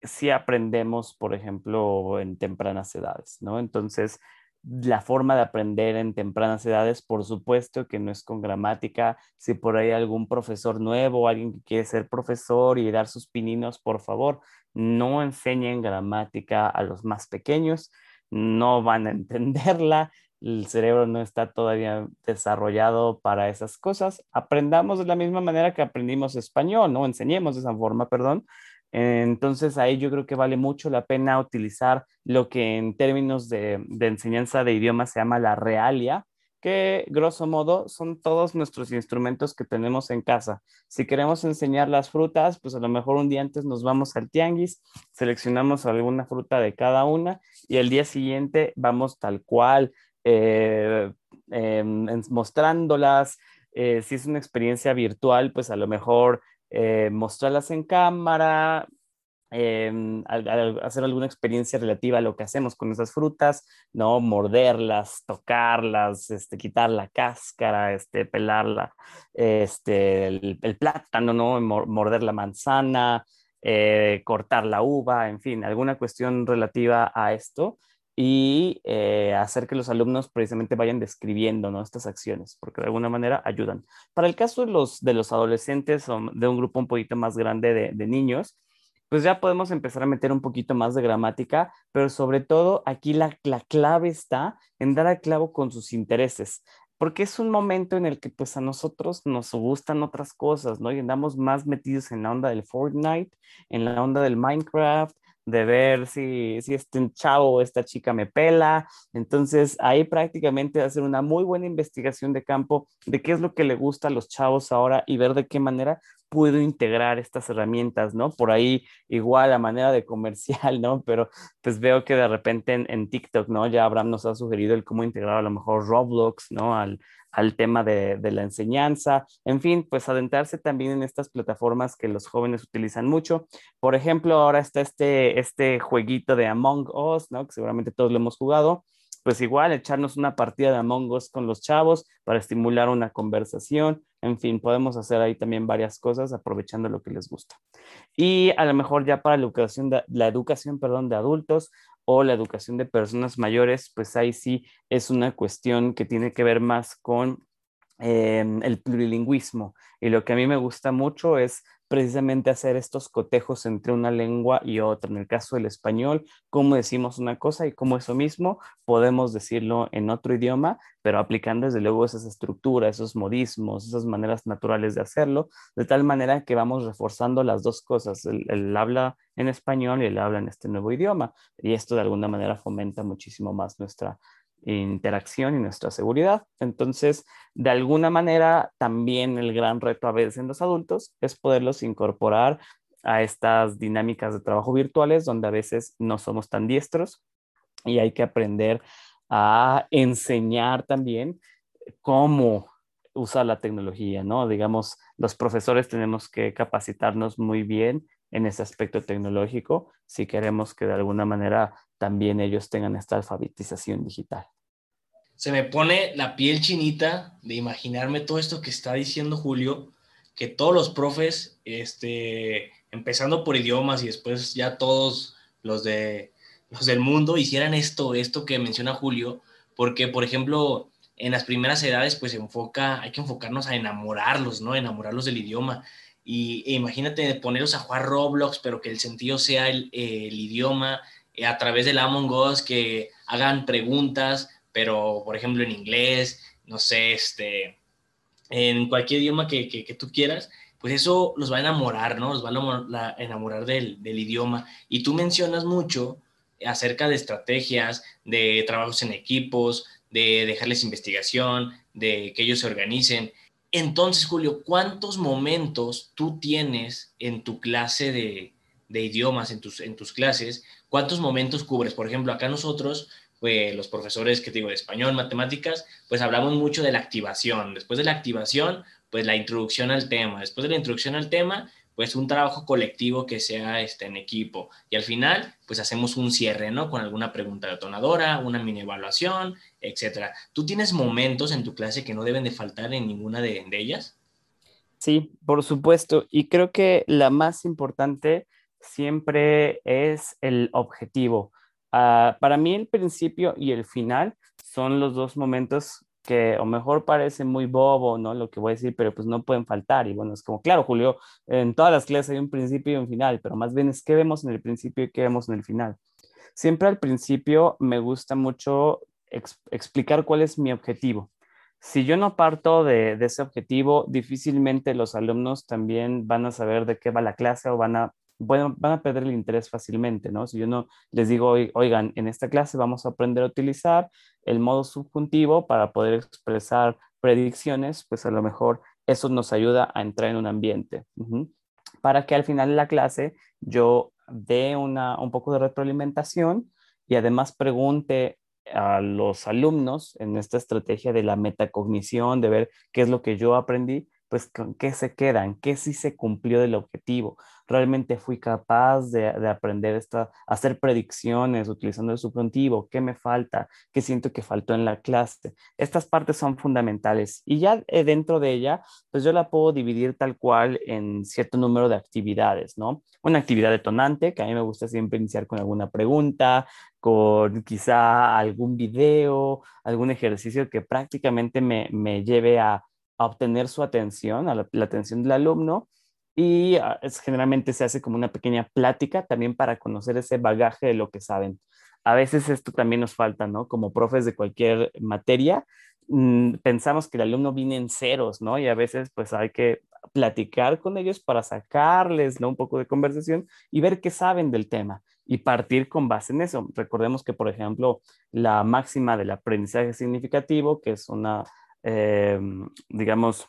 si aprendemos, por ejemplo, en tempranas edades, ¿no? Entonces, la forma de aprender en tempranas edades, por supuesto que no es con gramática. Si por ahí algún profesor nuevo, alguien que quiere ser profesor y dar sus pininos, por favor, no enseñen gramática a los más pequeños, no van a *laughs* entenderla el cerebro no está todavía desarrollado para esas cosas. Aprendamos de la misma manera que aprendimos español, ¿no? Enseñemos de esa forma, perdón. Entonces ahí yo creo que vale mucho la pena utilizar lo que en términos de, de enseñanza de idiomas se llama la realia, que grosso modo son todos nuestros instrumentos que tenemos en casa. Si queremos enseñar las frutas, pues a lo mejor un día antes nos vamos al tianguis, seleccionamos alguna fruta de cada una y el día siguiente vamos tal cual eh, mostrándolas. Eh, si es una experiencia virtual, pues a lo mejor eh, mostrarlas en cámara, em, hacer alguna experiencia relativa a lo que hacemos con esas frutas, ¿no? Morderlas, tocarlas, este, quitar la cáscara, este, pelarla, este, el plátano, ¿no? Morder la manzana, cortar la uva, en fin, alguna cuestión relativa a esto y eh, hacer que los alumnos precisamente vayan describiendo ¿no? estas acciones, porque de alguna manera ayudan. Para el caso de los, de los adolescentes o de un grupo un poquito más grande de, de niños, pues ya podemos empezar a meter un poquito más de gramática, pero sobre todo aquí la, la clave está en dar al clavo con sus intereses porque es un momento en el que pues a nosotros nos gustan otras cosas, ¿no? Y andamos más metidos en la onda del Fortnite, en la onda del Minecraft, de ver si, si este chavo o esta chica me pela. Entonces, ahí prácticamente hacer una muy buena investigación de campo de qué es lo que le gusta a los chavos ahora y ver de qué manera puedo integrar estas herramientas, ¿no? Por ahí igual a manera de comercial, *laughs* ¿no? Pero pues veo que de repente en, en TikTok, ¿no? Ya Abraham nos ha sugerido el cómo integrar a lo mejor Roblox, ¿no? Al, al tema de, de, la enseñanza, en fin, pues adentrarse también en estas plataformas que los jóvenes utilizan mucho. Por ejemplo, ahora está este, este jueguito de Among Us, ¿no? Que seguramente todos lo hemos jugado. Pues igual, echarnos una partida de Among Us con los chavos para estimular una conversación, En fin, podemos hacer ahí también varias cosas aprovechando lo que les gusta. Y a lo mejor ya para la educación de, la educación, perdón, de adultos o la educación de personas mayores, pues ahí sí es una cuestión que tiene que ver más con em, el plurilingüismo. Y lo que a mí me gusta mucho es precisamente hacer estos cotejos entre una lengua y otra. En el caso del español, cómo decimos una cosa y cómo eso mismo podemos decirlo en otro idioma, pero aplicando desde luego esas estructuras, esos modismos, esas maneras naturales de hacerlo, de tal manera que vamos reforzando las dos cosas, el, el habla en español y el habla en este nuevo idioma. Y esto de alguna manera fomenta muchísimo más nuestra interacción y nuestra seguridad. Entonces, de alguna manera, también el gran reto a veces en los adultos es poderlos incorporar a estas dinámicas de trabajo virtuales donde a veces no somos tan diestros y hay que aprender a enseñar también cómo usar la tecnología, ¿no? Digamos, los profesores tenemos que capacitarnos muy bien en ese aspecto tecnológico si queremos que de alguna manera también ellos tengan esta alfabetización digital. Se me pone la piel chinita de imaginarme todo esto que está diciendo Julio, que todos los profes, este, empezando por idiomas y después ya todos los, de, los del mundo hicieran esto, esto que menciona Julio, porque, por ejemplo, en las primeras edades, pues enfoca, hay que enfocarnos a enamorarlos, ¿no? Enamorarlos del idioma. Y e imagínate ponerlos a jugar Roblox, pero que el sentido sea el, idioma, eh, a través del Among Us, que hagan preguntas, pero por ejemplo en inglés, no sé, este, en cualquier idioma que, que, tú quieras, pues eso los va a enamorar, ¿no? Los va a enamorar del, del, idioma. Y tú mencionas mucho acerca de estrategias, de trabajos en equipos, de dejarles investigación, de que ellos se organicen. Entonces, Julio, ¿cuántos momentos tú tienes en tu clase de, de idiomas, en tus, en tus clases? ¿Cuántos momentos cubres? Por ejemplo, acá nosotros, pues, los profesores que digo de español, matemáticas, pues hablamos mucho de la activación. Después de la activación, pues la introducción al tema. Después de la introducción al tema, pues un trabajo colectivo que sea este, en equipo. Y al final, pues hacemos un cierre, ¿no? Con alguna pregunta detonadora, una mini evaluación, etcétera. ¿Tú tienes momentos en tu clase que no deben de faltar en ninguna de, ellas? Sí, por supuesto. Y creo que la más importante siempre es el objetivo. Ah, para mí el principio y el final son los dos momentos que o mejor parece muy bobo, ¿no? Lo que voy a decir, pero pues no pueden faltar. Y bueno, es como, claro, Julio, en todas las clases hay un principio y un final, pero más bien es qué vemos en el principio y qué vemos en el final. Siempre al principio me gusta mucho explicar cuál es mi objetivo. Si yo no parto de, de, ese objetivo, difícilmente los alumnos también van a saber de qué va la clase o van a bueno, van a perder el interés fácilmente, ¿no? Si yo no les digo, oigan, en esta clase vamos a aprender a utilizar el modo subjuntivo para poder expresar predicciones, pues a lo mejor eso nos ayuda a entrar en un ambiente. Para que al final de la clase yo dé una, un poco de retroalimentación y además pregunte a los alumnos en esta estrategia de la metacognición, de ver qué es lo que yo aprendí, pues con qué se quedan, qué sí se cumplió del objetivo. Realmente fui capaz de, aprender esta, hacer predicciones utilizando el subjuntivo, qué me falta, qué siento que faltó en la clase. Estas partes son fundamentales y ya eh, dentro de ella, pues yo la puedo dividir tal cual en cierto número de actividades, ¿no? Una actividad detonante, que a mí me gusta siempre iniciar con alguna pregunta, con quizá algún video, algún ejercicio que prácticamente me, me lleve a obtener su atención, a la, atención del alumno, y ah, es, generalmente se hace como una pequeña plática también para conocer ese bagaje de lo que saben. A veces esto también nos falta, ¿no? Como profes de cualquier materia, mm, pensamos que el alumno viene en ceros, ¿no? Y a veces pues hay que platicar con ellos para sacarles ¿no? un poco de conversación y ver qué saben del tema y partir con base en eso. Recordemos que, por ejemplo, la máxima del aprendizaje significativo, que es una eh, digamos,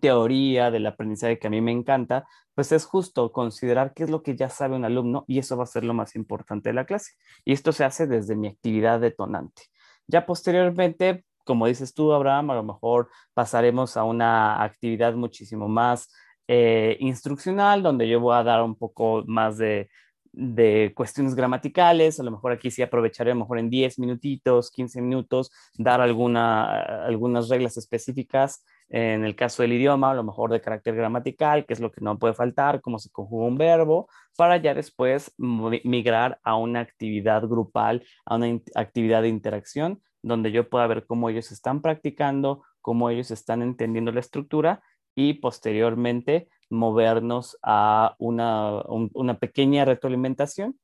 teoría del aprendizaje que a mí me encanta, pues es justo considerar qué es lo que ya sabe un alumno y eso va a ser lo más importante de la clase. Y esto se hace desde mi actividad detonante. Ya posteriormente, como dices tú, Abraham, a lo mejor pasaremos a una actividad muchísimo más eh, instruccional, donde yo voy a dar un poco más de de cuestiones gramaticales, a lo mejor aquí sí aprovecharé a lo mejor en 10 minutitos, 15 minutos, dar alguna, algunas reglas específicas en el caso del idioma, a lo mejor de carácter gramatical, que es lo que no puede faltar, cómo se conjuga un verbo, para ya después migrar a una actividad grupal, a una actividad de interacción, donde yo pueda ver cómo ellos están practicando, cómo ellos están entendiendo la estructura y posteriormente movernos a una, una pequeña retroalimentación.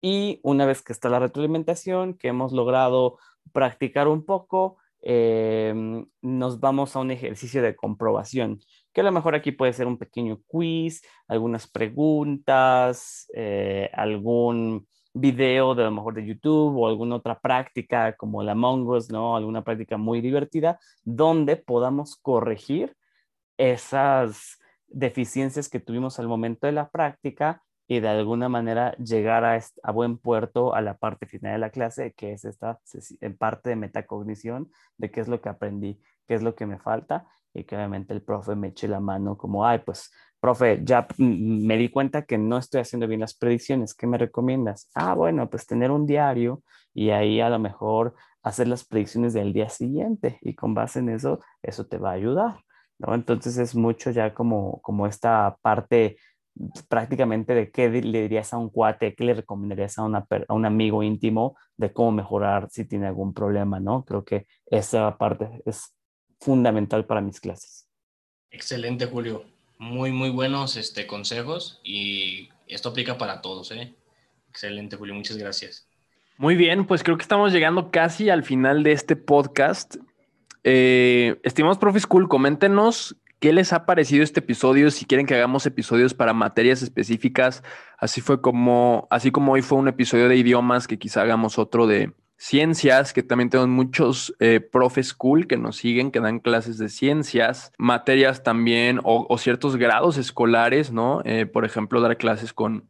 Y una vez que está la retroalimentación, que hemos logrado practicar un poco, Em, nos vamos a un ejercicio de comprobación, que a lo mejor aquí puede ser un pequeño quiz, algunas preguntas, eh, algún video de a lo mejor de YouTube o alguna otra práctica como la Mongos, ¿no? Alguna práctica muy divertida donde podamos corregir esas deficiencias que tuvimos al momento de la práctica y de alguna manera llegar a, buen puerto a la parte final de la clase, que es esta parte de metacognición, de qué es lo que aprendí, qué es lo que me falta, y que obviamente el profe me eche la mano como, ay, pues, profe, ya me di cuenta que no estoy haciendo bien las predicciones, ¿qué me recomiendas? Ah, bueno, pues tener un diario y ahí a lo mejor hacer las predicciones del día siguiente y con base en eso, eso te va a ayudar, ¿no? Entonces es mucho ya como, como esta parte prácticamente de qué le dirías a un cuate, qué le recomendarías a, una, a un amigo íntimo de cómo mejorar si tiene algún problema, ¿no? Creo que esa parte es fundamental para mis clases. Excelente, Julio. Muy, muy buenos este, consejos y esto aplica para todos, ¿eh? Excelente, Julio. Muchas gracias. Muy bien, pues creo que estamos llegando casi al final de este podcast. Eh, estimados Profe School, coméntenos ¿Qué les ha parecido este episodio? Si quieren que hagamos episodios para materias específicas, así fue como, así como hoy fue un episodio de idiomas, que quizá hagamos otro de ciencias, que también tenemos muchos eh, profes cool que nos siguen, que dan clases de ciencias, materias también o, ciertos grados escolares, ¿no? Eh, por ejemplo, dar clases con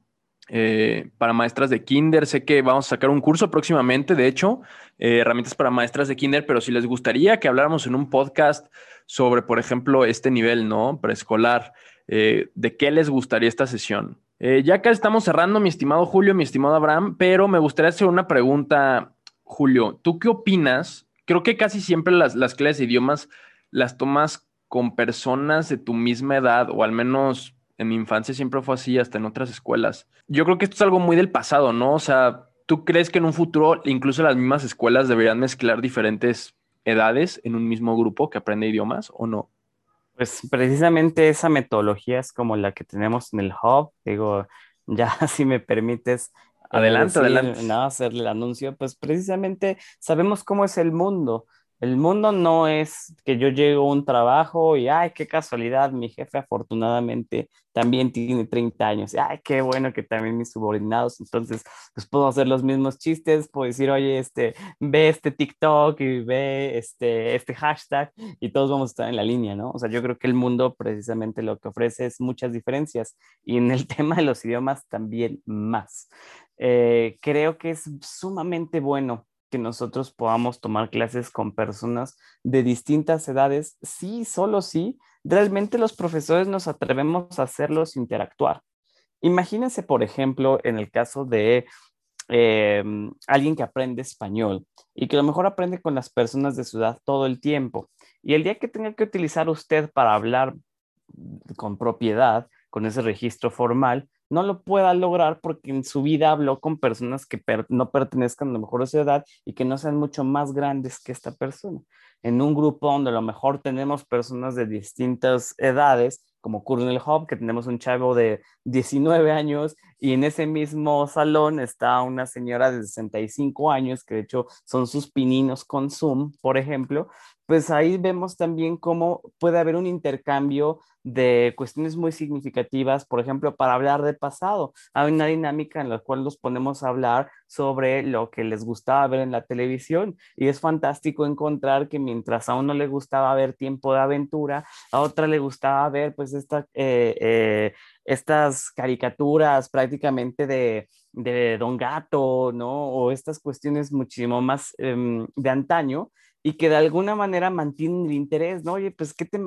eh, para maestras de kinder. Sé que vamos a sacar un curso próximamente, de hecho, eh, herramientas para maestras de kinder, pero si les gustaría que habláramos en un podcast sobre, por ejemplo, este nivel, ¿no? Preescolar, eh, ¿de qué les gustaría esta sesión? ya que estamos cerrando, mi estimado Julio, mi estimado Abraham, pero me gustaría hacer una pregunta, Julio. ¿Tú qué opinas? Creo que casi siempre las, las clases de idiomas las tomas con personas de tu misma edad, o al menos en mi infancia siempre fue así, hasta en otras escuelas. Yo creo que esto es algo muy del pasado, ¿no? O sea, ¿tú crees que en un futuro incluso las mismas escuelas deberían mezclar diferentes edades en un mismo grupo que aprende idiomas o no? Pues precisamente esa metodología es como la que tenemos en el hub. Digo, *laughs* ya si me permites. Eh, adelante, adelante. Nada, hacerle el anuncio. Pues precisamente sabemos cómo es el mundo. El mundo no es que yo llego a un trabajo y, ay, qué casualidad, mi jefe afortunadamente también tiene 30 años. Ay, qué bueno que también mis subordinados. Entonces, pues puedo hacer los mismos chistes, puedo decir, oye, este, ve este TikTok y ve este, este hashtag y todos vamos a estar en la línea, ¿no? O sea, yo creo que el mundo precisamente lo que ofrece es muchas diferencias y en el *laughs* tema de los idiomas también más. Eh, creo que es sumamente bueno que nosotros podamos tomar clases con personas de distintas edades, sí, solo sí, realmente los profesores nos atrevemos a hacerlos interactuar. Imagínense, por ejemplo, en el caso de em, alguien que aprende español y que a lo mejor aprende con las personas de su edad todo el tiempo. Y el día que tenga que utilizar usted para hablar con propiedad, con ese registro formal, no lo pueda lograr porque en su vida habló con personas que no pertenezcan a lo mejor a su edad y que no sean mucho más grandes que esta persona. En un grupo donde a lo mejor tenemos personas de distintas edades, como Kurnel Hub, que tenemos un chavo de 19 años y en ese mismo salón está una señora de 65 años, que de hecho son sus pininos con Zoom, por ejemplo, pues ahí vemos también cómo puede haber un intercambio de cuestiones muy significativas, por ejemplo, para hablar de pasado. Hay una dinámica en la cual nos ponemos a hablar sobre lo que les gustaba ver en la televisión y es fantástico encontrar que mientras a uno le gustaba ver tiempo de aventura, a otra le gustaba ver pues esta, eh, eh, estas caricaturas prácticamente de, de Don Gato, ¿no? O estas cuestiones muchísimo más em, de antaño y que de alguna manera mantienen el interés, ¿no? Oye, pues, ¿qué te,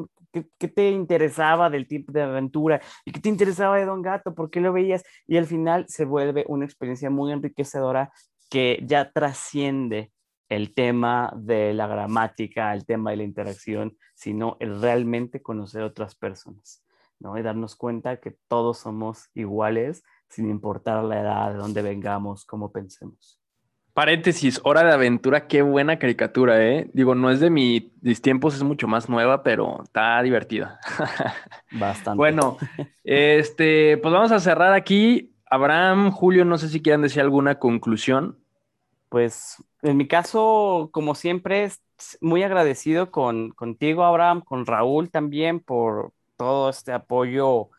qué, te interesaba del tipo de aventura? ¿Y qué te interesaba de Don Gato? ¿Por qué lo veías? Y al final se vuelve una experiencia muy enriquecedora que ya trasciende el tema de la gramática, el tema de la interacción, sino el realmente conocer otras personas, ¿no? Y darnos cuenta que todos somos iguales sin importar la edad, de dónde vengamos, cómo pensemos. Paréntesis, Hora de Aventura, qué buena caricatura, ¿eh? Digo, no es de mis tiempos, es mucho más nueva, pero está divertida. *laughs* Bastante. bueno, este, pues vamos a cerrar aquí. Abraham, Julio, no sé si quieran decir alguna conclusión. Pues en mi caso, como siempre, muy agradecido con, contigo, Abraham, con Raúl también por todo este apoyo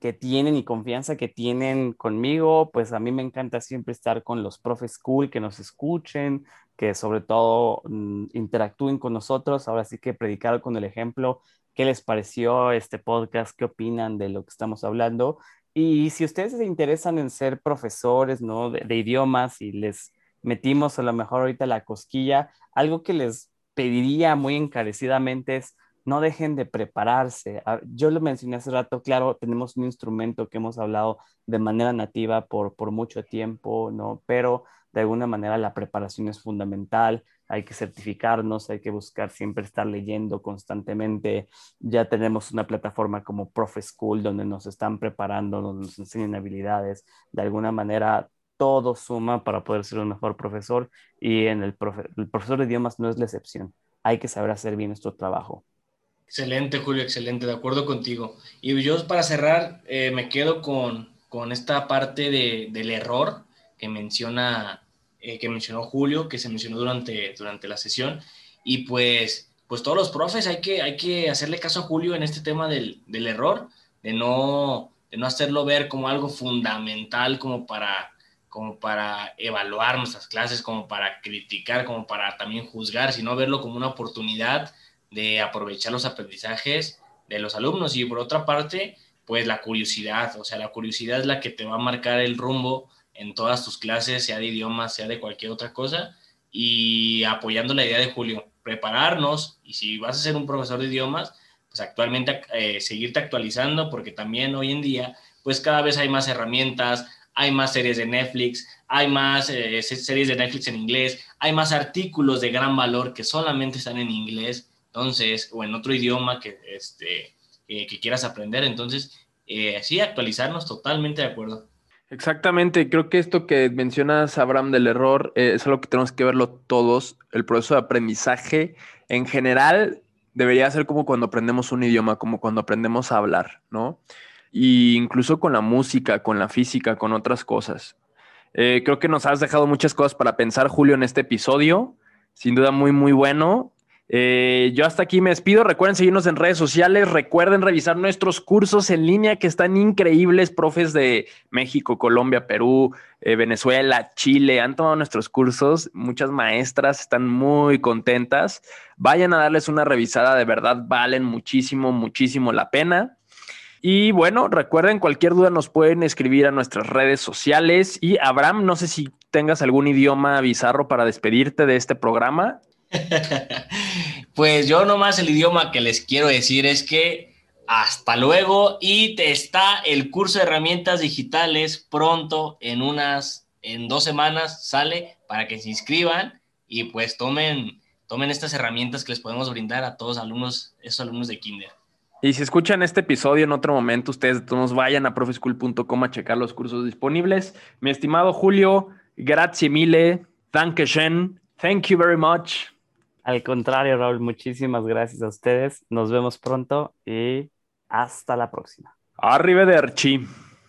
que tienen y confianza que tienen conmigo, pues a mí me encanta siempre estar con los profes cool, que nos escuchen, que sobre todo mm, interactúen con nosotros. Ahora sí que predicar con el ejemplo, qué les pareció este podcast, qué opinan de lo que estamos hablando. Y si ustedes se interesan en ser profesores, ¿no? De, de idiomas y les metimos a lo mejor ahorita la cosquilla, algo que les pediría muy encarecidamente es no dejen de prepararse. Yo lo mencioné hace rato, claro, tenemos un instrumento que hemos hablado de manera nativa por, mucho tiempo, ¿no? Pero de alguna manera la preparación es fundamental, hay que certificarnos, hay que buscar siempre estar leyendo constantemente. Ya tenemos una plataforma como Profe School donde nos están preparando, donde nos enseñan habilidades. De alguna manera todo suma para poder ser un mejor profesor y en el profesor de idiomas no es la excepción. Hay que saber hacer bien nuestro trabajo. Excelente, Julio, excelente, de acuerdo contigo. Y yo para cerrar eh, me quedo con, con esta parte de, del error que menciona eh, que mencionó Julio, que se mencionó durante, durante la sesión. Y pues, pues todos los profes hay que, hay que hacerle caso a Julio en este tema del, del error, de no, de no hacerlo ver como algo fundamental como para, como para evaluar nuestras clases, como para criticar, como para también juzgar, sino verlo como una oportunidad de aprovechar los aprendizajes de los alumnos. Y por otra parte, pues la curiosidad, o sea, la curiosidad es la que te va a marcar el rumbo en todas tus clases, sea de idiomas, sea de cualquier otra cosa, y apoyando la idea de Julio, prepararnos y si vas a ser un profesor de idiomas, pues actualmente eh, seguirte actualizando porque también hoy en día, pues cada vez hay más herramientas, hay más series de Netflix, hay más eh, series de Netflix en inglés, hay más artículos de gran valor que solamente están en inglés entonces, o en otro idioma que, este, que quieras aprender. Entonces, eh, sí, actualizarnos, totalmente de acuerdo. Exactamente, creo que esto que mencionas, Abraham, del error, eh, es algo que tenemos que verlo todos. El proceso de aprendizaje en general debería ser como cuando aprendemos un idioma, como cuando aprendemos a hablar, ¿no? Y incluso con la música, con la física, con otras cosas. Eh, creo que nos has dejado muchas cosas para pensar, Julio, en este episodio. Sin duda muy, muy bueno. Eh, yo hasta aquí me despido. Recuerden seguirnos en redes sociales. Recuerden revisar nuestros cursos en línea que están increíbles. Profes de México, Colombia, Perú, eh, Venezuela, Chile han tomado nuestros cursos. Muchas maestras están muy contentas. Vayan a darles una revisada. De verdad, valen muchísimo, muchísimo la pena. Y bueno, recuerden, cualquier duda nos pueden escribir a nuestras redes sociales. Y Abraham, no sé si tengas algún idioma bizarro para despedirte de este programa. *laughs* pues yo nomás el idioma que les quiero decir es que hasta luego y te está el curso de herramientas digitales pronto en unas, en dos semanas sale para que se inscriban y pues tomen, tomen estas herramientas que les podemos brindar a todos alumnos, esos alumnos de kinder. Y si escuchan este episodio en otro momento, ustedes nos vayan a profeschool.com a checar los cursos disponibles. Mi estimado Julio, grazie mille, dankeschön, thank you very much. Al contrario, Raúl, muchísimas gracias a ustedes. Nos vemos pronto y hasta la próxima. Arrivederci.